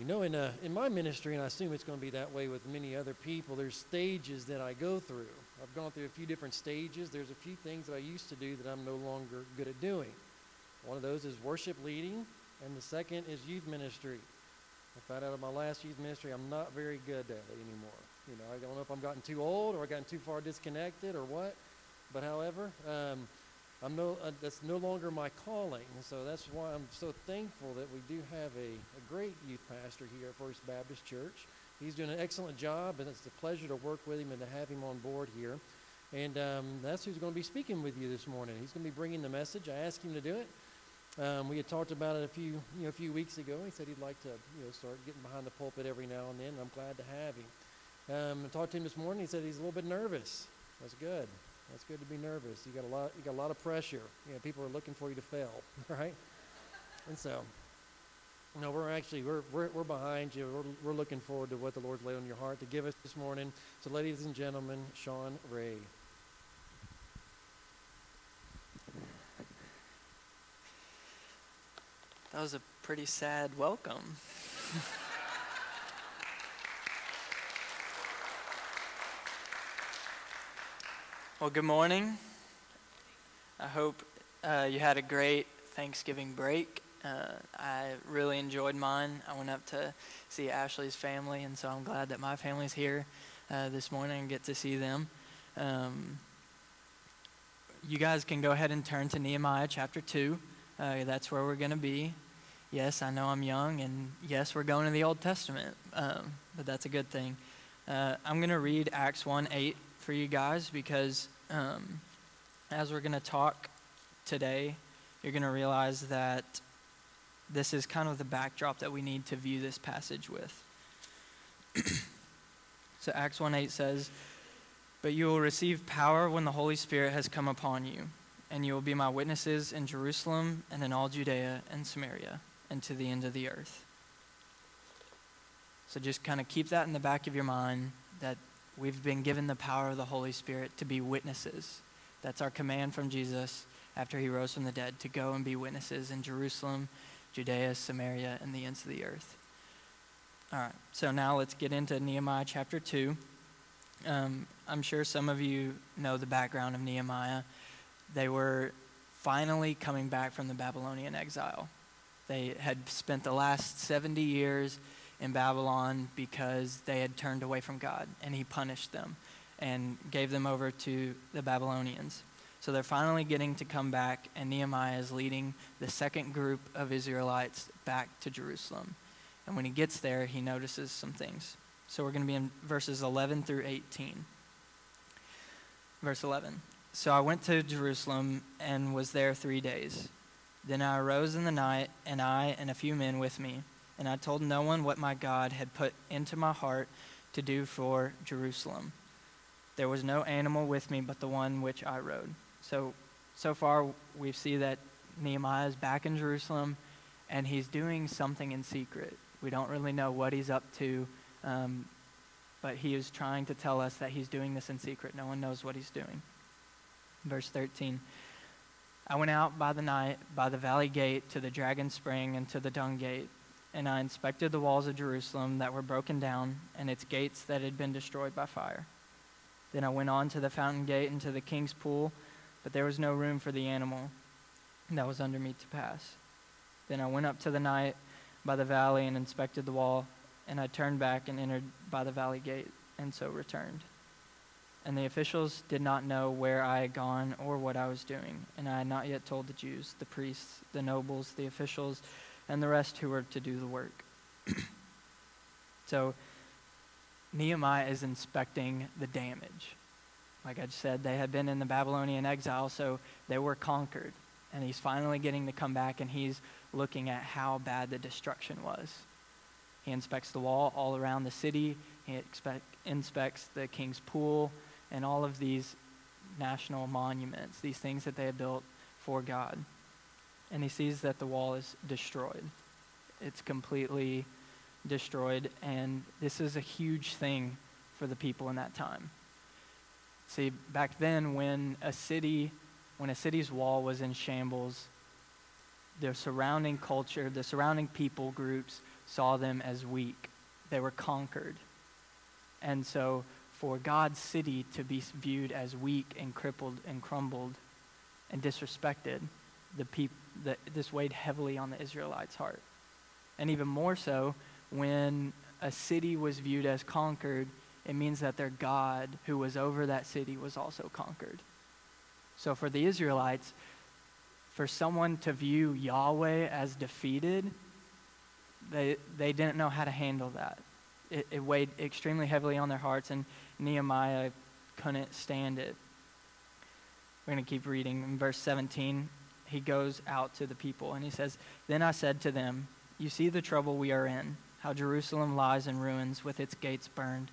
You know, in, uh, in my ministry, and I assume it's going to be that way with many other people, there's stages that I go through. I've gone through a few different stages. There's a few things that I used to do that I'm no longer good at doing. One of those is worship leading, and the second is youth ministry. I found out in my last youth ministry I'm not very good at it anymore. You know, I don't know if I'm gotten too old or I've gotten too far disconnected or what. But however, um, I'm no, uh, that's no longer my calling. So that's why I'm so thankful that we do have a, a great youth pastor here at First Baptist Church. He's doing an excellent job, and it's a pleasure to work with him and to have him on board here. And um, that's who's going to be speaking with you this morning. He's going to be bringing the message. I asked him to do it. Um, we had talked about it a few, you know, a few weeks ago. He said he'd like to, you know, start getting behind the pulpit every now and then. And I'm glad to have him. Um, I talked to him this morning. He said he's a little bit nervous. That's good. That's good to be nervous. You got a lot. You got a lot of pressure. You know, people are looking for you to fail, right? And so, no, we're actually we're, we're, we're behind you. We're, we're looking forward to what the Lord's laid on your heart to give us this morning. So, ladies and gentlemen, Sean Ray. That was a pretty sad welcome. Well, good morning. I hope uh, you had a great Thanksgiving break. Uh, I really enjoyed mine. I went up to see Ashley's family, and so I'm glad that my family's here uh, this morning and get to see them. Um, you guys can go ahead and turn to Nehemiah chapter 2. Uh, that's where we're going to be. Yes, I know I'm young, and yes, we're going to the Old Testament, um, but that's a good thing. Uh, I'm going to read Acts 1 8 for you guys because um, as we're going to talk today, you're going to realize that this is kind of the backdrop that we need to view this passage with. so Acts 1 8 says, But you will receive power when the Holy Spirit has come upon you, and you will be my witnesses in Jerusalem and in all Judea and Samaria and to the end of the earth. So just kind of keep that in the back of your mind that We've been given the power of the Holy Spirit to be witnesses. That's our command from Jesus after he rose from the dead to go and be witnesses in Jerusalem, Judea, Samaria, and the ends of the earth. All right, so now let's get into Nehemiah chapter 2. Um, I'm sure some of you know the background of Nehemiah. They were finally coming back from the Babylonian exile. They had spent the last 70 years in Babylon because they had turned away from God, and he punished them and gave them over to the Babylonians. So they're finally getting to come back, and Nehemiah is leading the second group of Israelites back to Jerusalem. And when he gets there, he notices some things. So we're going to be in verses 11 through 18. Verse 11. So I went to Jerusalem and was there three days. Then I arose in the night, and I and a few men with me and I told no one what my God had put into my heart to do for Jerusalem. There was no animal with me but the one which I rode. So, so far, we see that Nehemiah is back in Jerusalem and he's doing something in secret. We don't really know what he's up to, um, but he is trying to tell us that he's doing this in secret. No one knows what he's doing. Verse 13 I went out by the night by the valley gate to the dragon spring and to the dung gate and I inspected the walls of Jerusalem that were broken down and its gates that had been destroyed by fire. Then I went on to the fountain gate and to the king's pool, but there was no room for the animal that was under me to pass. Then I went up to the night by the valley and inspected the wall, and I turned back and entered by the valley gate, and so returned. And the officials did not know where I had gone or what I was doing, and I had not yet told the Jews, the priests, the nobles, the officials, and the rest who were to do the work. so Nehemiah is inspecting the damage. Like I said, they had been in the Babylonian exile, so they were conquered. And he's finally getting to come back and he's looking at how bad the destruction was. He inspects the wall all around the city, he expect, inspects the king's pool, and all of these national monuments, these things that they had built for God and he sees that the wall is destroyed. It's completely destroyed, and this is a huge thing for the people in that time. See, back then, when a city, when a city's wall was in shambles, the surrounding culture, the surrounding people groups saw them as weak. They were conquered. And so, for God's city to be viewed as weak and crippled and crumbled and disrespected, the peop- this weighed heavily on the Israelites' heart. And even more so, when a city was viewed as conquered, it means that their God, who was over that city, was also conquered. So for the Israelites, for someone to view Yahweh as defeated, they, they didn't know how to handle that. It, it weighed extremely heavily on their hearts, and Nehemiah couldn't stand it. We're going to keep reading. In verse 17, he goes out to the people, and he says, Then I said to them, You see the trouble we are in, how Jerusalem lies in ruins with its gates burned.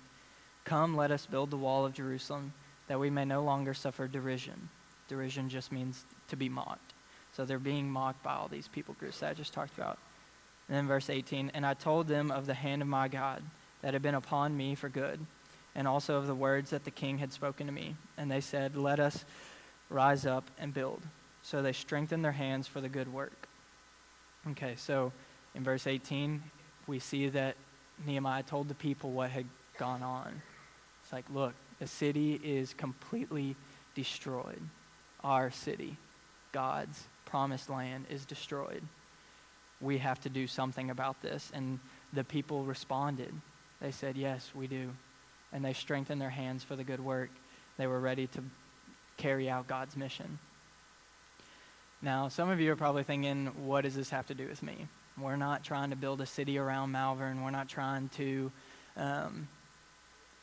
Come, let us build the wall of Jerusalem, that we may no longer suffer derision. Derision just means to be mocked. So they're being mocked by all these people groups that I just talked about. And then verse 18, and I told them of the hand of my God that had been upon me for good, and also of the words that the king had spoken to me. And they said, Let us rise up and build. So they strengthened their hands for the good work. Okay, so in verse 18, we see that Nehemiah told the people what had gone on. It's like, look, the city is completely destroyed. Our city, God's promised land, is destroyed. We have to do something about this. And the people responded. They said, Yes, we do. And they strengthened their hands for the good work. They were ready to carry out God's mission. Now, some of you are probably thinking, what does this have to do with me? We're not trying to build a city around Malvern. We're not trying to um,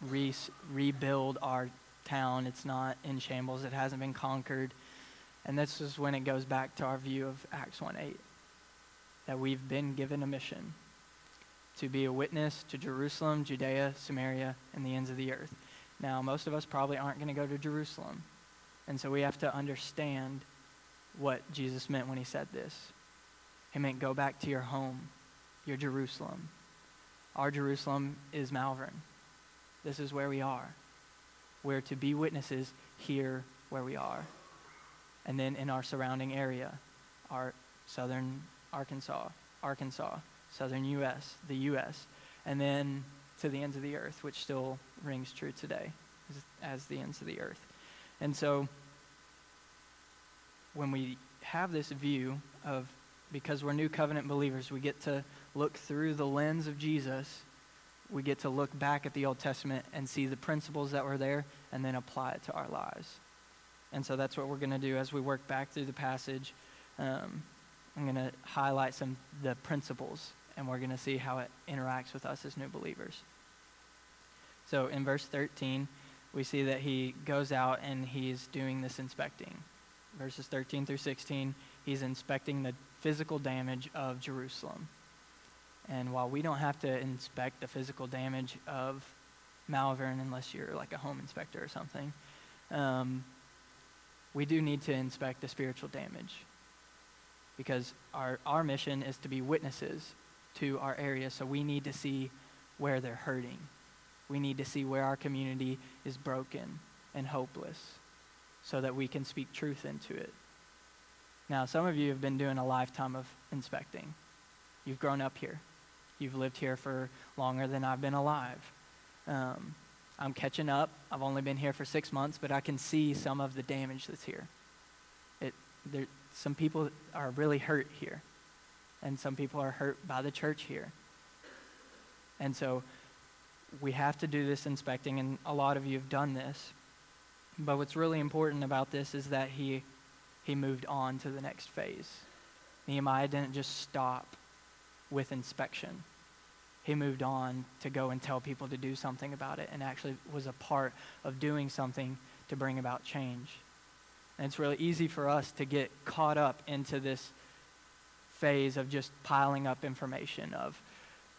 re- rebuild our town. It's not in shambles. It hasn't been conquered. And this is when it goes back to our view of Acts 1 8 that we've been given a mission to be a witness to Jerusalem, Judea, Samaria, and the ends of the earth. Now, most of us probably aren't going to go to Jerusalem. And so we have to understand what Jesus meant when he said this. He meant go back to your home, your Jerusalem. Our Jerusalem is Malvern. This is where we are. We're to be witnesses here where we are. And then in our surrounding area, our southern Arkansas, Arkansas, southern U.S., the U.S., and then to the ends of the earth, which still rings true today as, as the ends of the earth. And so when we have this view of because we're new covenant believers, we get to look through the lens of Jesus. We get to look back at the Old Testament and see the principles that were there and then apply it to our lives. And so that's what we're going to do as we work back through the passage. Um, I'm going to highlight some the principles and we're going to see how it interacts with us as new believers. So in verse 13, we see that he goes out and he's doing this inspecting. Verses 13 through 16, he's inspecting the physical damage of Jerusalem. And while we don't have to inspect the physical damage of Malvern unless you're like a home inspector or something, um, we do need to inspect the spiritual damage. Because our, our mission is to be witnesses to our area, so we need to see where they're hurting. We need to see where our community is broken and hopeless so that we can speak truth into it. Now, some of you have been doing a lifetime of inspecting. You've grown up here. You've lived here for longer than I've been alive. Um, I'm catching up. I've only been here for six months, but I can see some of the damage that's here. It, there, some people are really hurt here, and some people are hurt by the church here. And so we have to do this inspecting, and a lot of you have done this. But what's really important about this is that he, he moved on to the next phase. Nehemiah didn't just stop with inspection. He moved on to go and tell people to do something about it and actually was a part of doing something to bring about change. And it's really easy for us to get caught up into this phase of just piling up information of,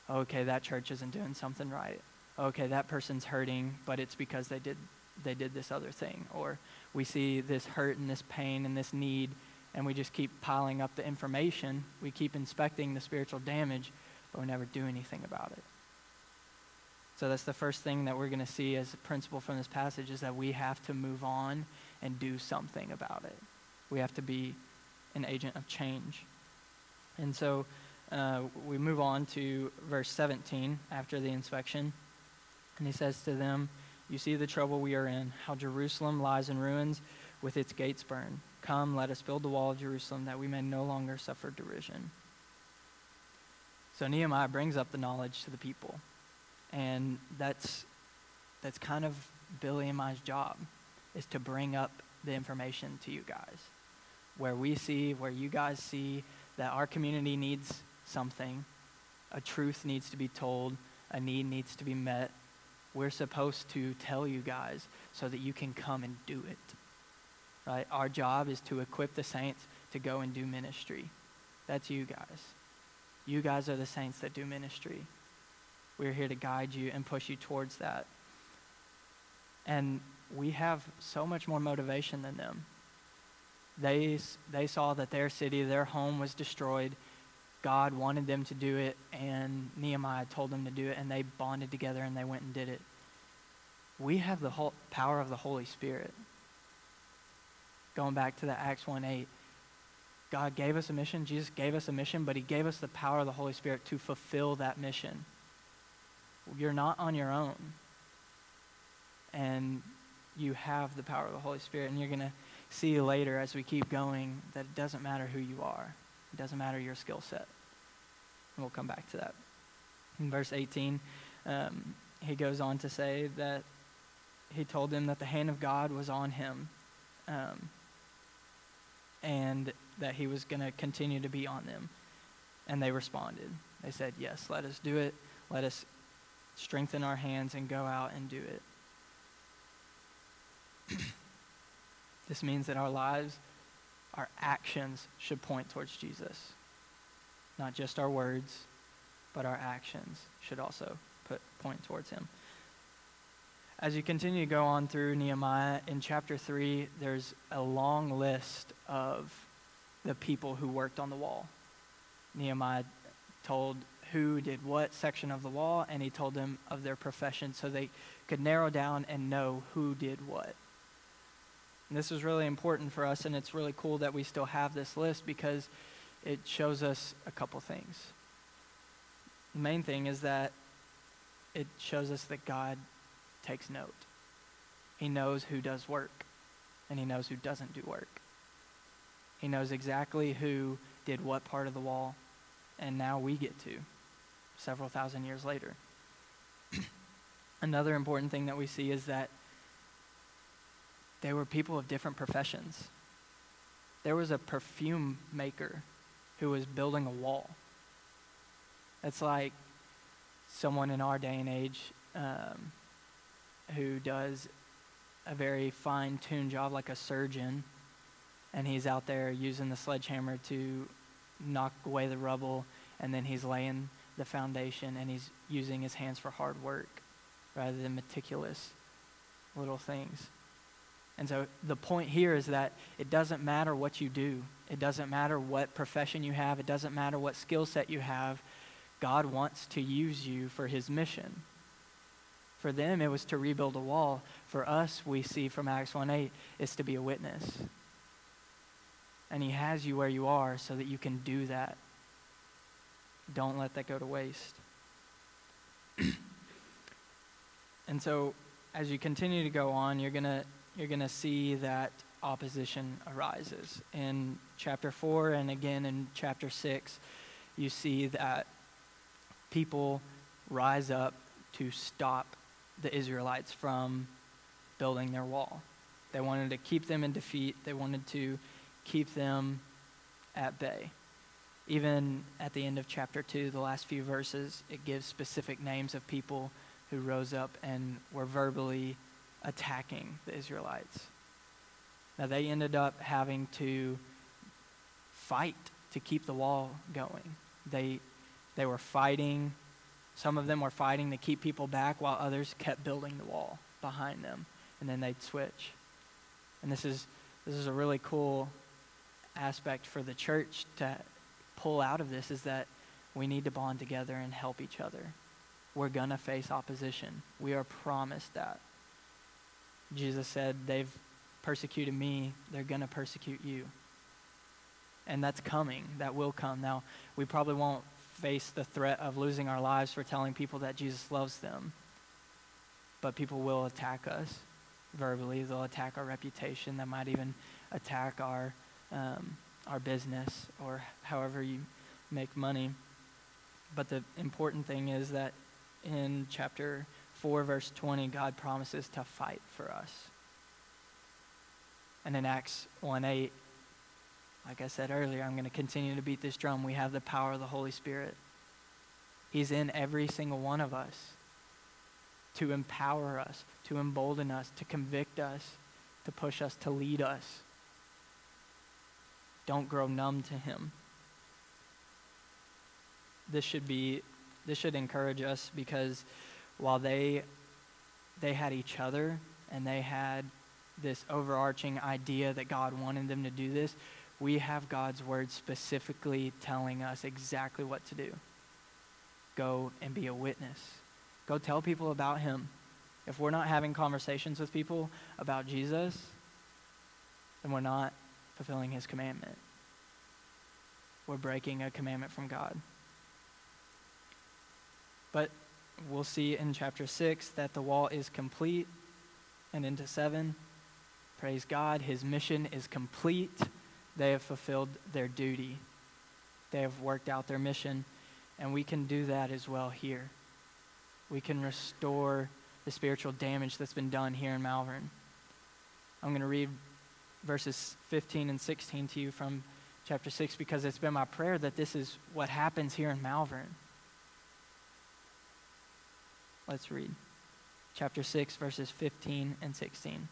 okay, that church isn't doing something right. Okay, that person's hurting, but it's because they did they did this other thing. Or we see this hurt and this pain and this need, and we just keep piling up the information. We keep inspecting the spiritual damage, but we never do anything about it. So that's the first thing that we're going to see as a principle from this passage is that we have to move on and do something about it. We have to be an agent of change. And so uh, we move on to verse 17 after the inspection. And he says to them, You see the trouble we are in, how Jerusalem lies in ruins with its gates burned. Come, let us build the wall of Jerusalem that we may no longer suffer derision. So Nehemiah brings up the knowledge to the people. And that's, that's kind of Billy and my job, is to bring up the information to you guys. Where we see, where you guys see that our community needs something, a truth needs to be told, a need needs to be met, we're supposed to tell you guys so that you can come and do it. Right? Our job is to equip the saints to go and do ministry. That's you guys. You guys are the saints that do ministry. We're here to guide you and push you towards that. And we have so much more motivation than them. They, they saw that their city, their home was destroyed. God wanted them to do it, and Nehemiah told them to do it, and they bonded together and they went and did it. We have the whole power of the Holy Spirit. Going back to the Acts 1 8, God gave us a mission, Jesus gave us a mission, but He gave us the power of the Holy Spirit to fulfill that mission. You're not on your own. And you have the power of the Holy Spirit, and you're going to see later as we keep going that it doesn't matter who you are, it doesn't matter your skill set. And we'll come back to that. In verse 18, um, he goes on to say that he told them that the hand of God was on him um, and that he was going to continue to be on them. And they responded. They said, Yes, let us do it. Let us strengthen our hands and go out and do it. this means that our lives, our actions should point towards Jesus. Not just our words, but our actions should also put, point towards him. As you continue to go on through Nehemiah, in chapter 3, there's a long list of the people who worked on the wall. Nehemiah told who did what section of the wall, and he told them of their profession so they could narrow down and know who did what. And this is really important for us, and it's really cool that we still have this list because it shows us a couple things. The main thing is that it shows us that God takes note. He knows who does work, and he knows who doesn't do work. He knows exactly who did what part of the wall, and now we get to, several thousand years later. Another important thing that we see is that they were people of different professions. There was a perfume maker who was building a wall. It's like someone in our day and age um, who does a very fine tuned job, like a surgeon, and he's out there using the sledgehammer to knock away the rubble, and then he's laying the foundation and he's using his hands for hard work rather than meticulous little things. And so the point here is that it doesn't matter what you do, it doesn't matter what profession you have, it doesn't matter what skill set you have. God wants to use you for his mission. For them, it was to rebuild a wall. For us, we see from Acts 1 8, is to be a witness. And he has you where you are so that you can do that. Don't let that go to waste. and so, as you continue to go on, you're going to you're going to see that opposition arises. In chapter 4 and again in chapter 6, you see that people rise up to stop the Israelites from building their wall. They wanted to keep them in defeat, they wanted to keep them at bay. Even at the end of chapter 2, the last few verses, it gives specific names of people who rose up and were verbally attacking the Israelites. Now, they ended up having to fight to keep the wall going. They, they were fighting, some of them were fighting to keep people back, while others kept building the wall behind them, and then they'd switch. And this is, this is a really cool aspect for the church to pull out of this is that we need to bond together and help each other. We're going to face opposition. We are promised that. Jesus said, They've persecuted me, they're going to persecute you. And that's coming. That will come. Now, we probably won't face the threat of losing our lives for telling people that Jesus loves them. But people will attack us verbally. They'll attack our reputation. They might even attack our um, our business or however you make money. But the important thing is that in chapter 4, verse 20, God promises to fight for us. And in Acts 1 8, like I said earlier, I'm going to continue to beat this drum. We have the power of the Holy Spirit. He's in every single one of us to empower us, to embolden us, to convict us, to push us, to lead us. Don't grow numb to Him. This should be, this should encourage us because while they, they had each other and they had this overarching idea that God wanted them to do this, we have God's word specifically telling us exactly what to do. Go and be a witness. Go tell people about him. If we're not having conversations with people about Jesus, then we're not fulfilling his commandment. We're breaking a commandment from God. But we'll see in chapter 6 that the wall is complete and into 7 praise god his mission is complete. They have fulfilled their duty. They have worked out their mission and we can do that as well here. We can restore the spiritual damage that's been done here in malvern. I'm going to read verses 15 and 16 to you from chapter 6 because it's been my prayer that this is what happens here in malvern Let's read. Chapter 6, verses 15 and 16.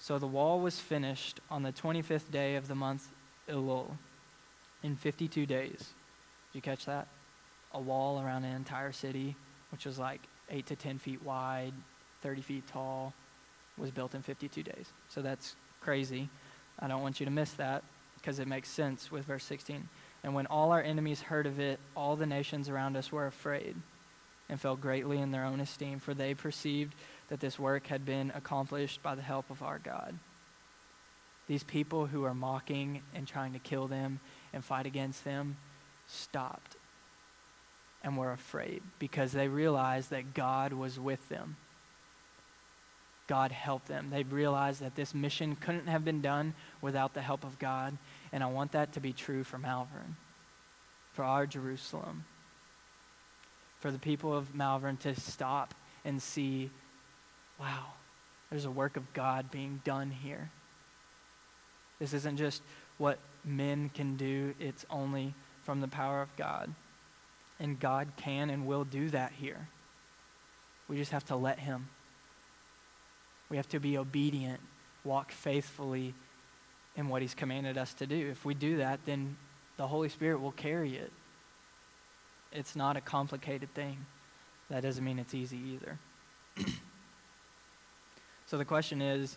So the wall was finished on the 25th day of the month Elul in 52 days. Did you catch that? A wall around an entire city, which was like 8 to 10 feet wide, 30 feet tall, was built in 52 days. So that's crazy. I don't want you to miss that because it makes sense with verse 16. And when all our enemies heard of it, all the nations around us were afraid and fell greatly in their own esteem, for they perceived that this work had been accomplished by the help of our God. These people who are mocking and trying to kill them and fight against them stopped and were afraid because they realized that God was with them. God helped them. They realized that this mission couldn't have been done without the help of God. And I want that to be true for Malvern, for our Jerusalem for the people of Malvern to stop and see, wow, there's a work of God being done here. This isn't just what men can do, it's only from the power of God. And God can and will do that here. We just have to let Him. We have to be obedient, walk faithfully in what He's commanded us to do. If we do that, then the Holy Spirit will carry it it's not a complicated thing. That doesn't mean it's easy either. so the question is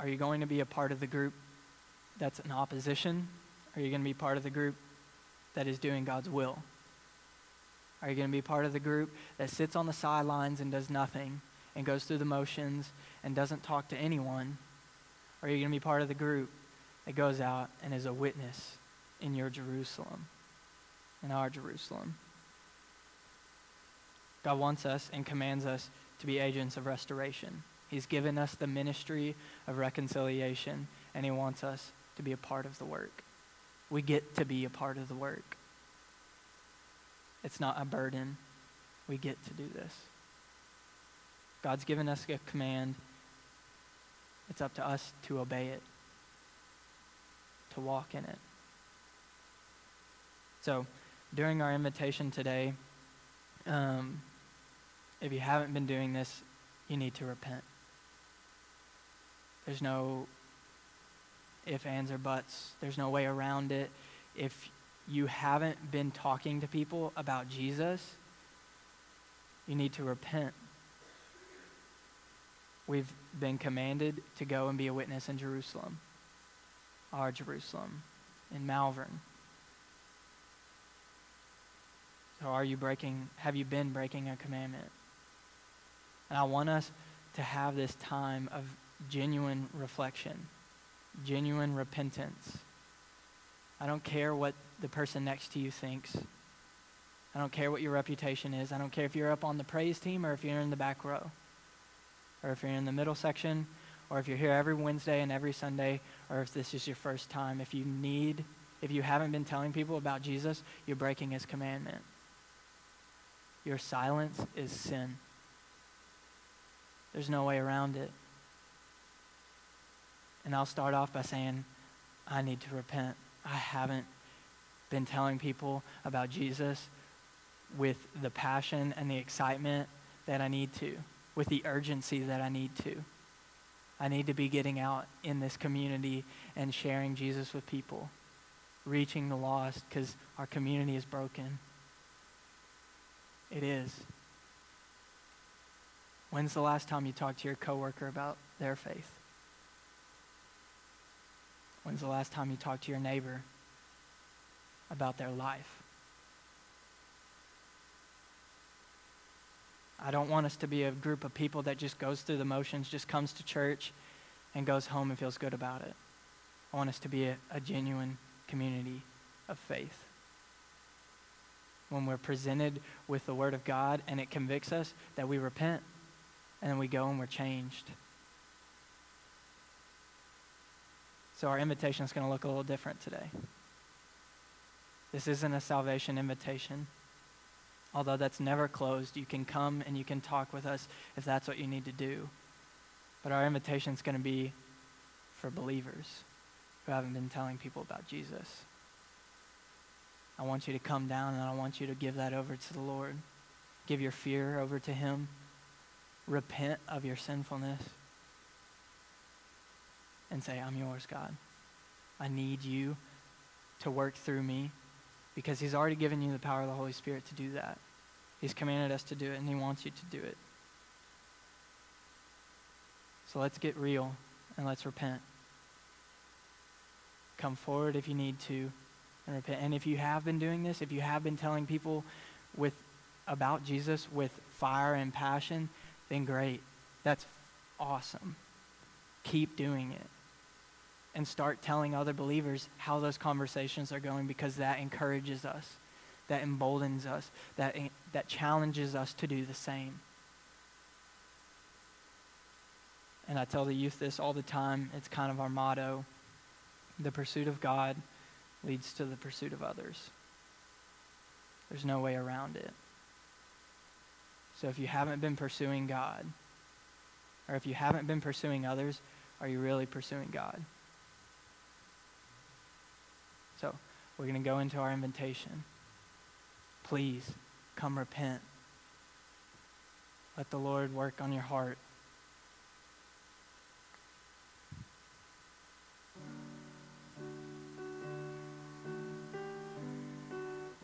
are you going to be a part of the group that's in opposition? Are you going to be part of the group that is doing God's will? Are you going to be part of the group that sits on the sidelines and does nothing and goes through the motions and doesn't talk to anyone? Or are you going to be part of the group that goes out and is a witness in your Jerusalem? In our Jerusalem. God wants us and commands us to be agents of restoration. He's given us the ministry of reconciliation, and He wants us to be a part of the work. We get to be a part of the work. It's not a burden. We get to do this. God's given us a command. It's up to us to obey it, to walk in it. So, during our invitation today, um, if you haven't been doing this, you need to repent. There's no if, ands, or buts. There's no way around it. If you haven't been talking to people about Jesus, you need to repent. We've been commanded to go and be a witness in Jerusalem, our Jerusalem, in Malvern. So are you breaking, have you been breaking a commandment? And I want us to have this time of genuine reflection, genuine repentance. I don't care what the person next to you thinks. I don't care what your reputation is. I don't care if you're up on the praise team or if you're in the back row, or if you're in the middle section, or if you're here every Wednesday and every Sunday, or if this is your first time. If you need, if you haven't been telling people about Jesus, you're breaking his commandment. Your silence is sin. There's no way around it. And I'll start off by saying, I need to repent. I haven't been telling people about Jesus with the passion and the excitement that I need to, with the urgency that I need to. I need to be getting out in this community and sharing Jesus with people, reaching the lost because our community is broken. It is. When's the last time you talked to your coworker about their faith? When's the last time you talked to your neighbor about their life? I don't want us to be a group of people that just goes through the motions, just comes to church and goes home and feels good about it. I want us to be a, a genuine community of faith. When we're presented with the Word of God and it convicts us, that we repent and then we go and we're changed. So our invitation is going to look a little different today. This isn't a salvation invitation. Although that's never closed, you can come and you can talk with us if that's what you need to do. But our invitation is going to be for believers who haven't been telling people about Jesus. I want you to come down and I want you to give that over to the Lord. Give your fear over to Him. Repent of your sinfulness. And say, I'm yours, God. I need you to work through me because He's already given you the power of the Holy Spirit to do that. He's commanded us to do it, and He wants you to do it. So let's get real and let's repent. Come forward if you need to and repent. And if you have been doing this, if you have been telling people with about Jesus with fire and passion, then great. That's awesome. Keep doing it. And start telling other believers how those conversations are going because that encourages us, that emboldens us, that, that challenges us to do the same. And I tell the youth this all the time. It's kind of our motto. The pursuit of God leads to the pursuit of others. There's no way around it. So if you haven't been pursuing God, or if you haven't been pursuing others, are you really pursuing God? So we're going to go into our invitation. Please come repent. Let the Lord work on your heart.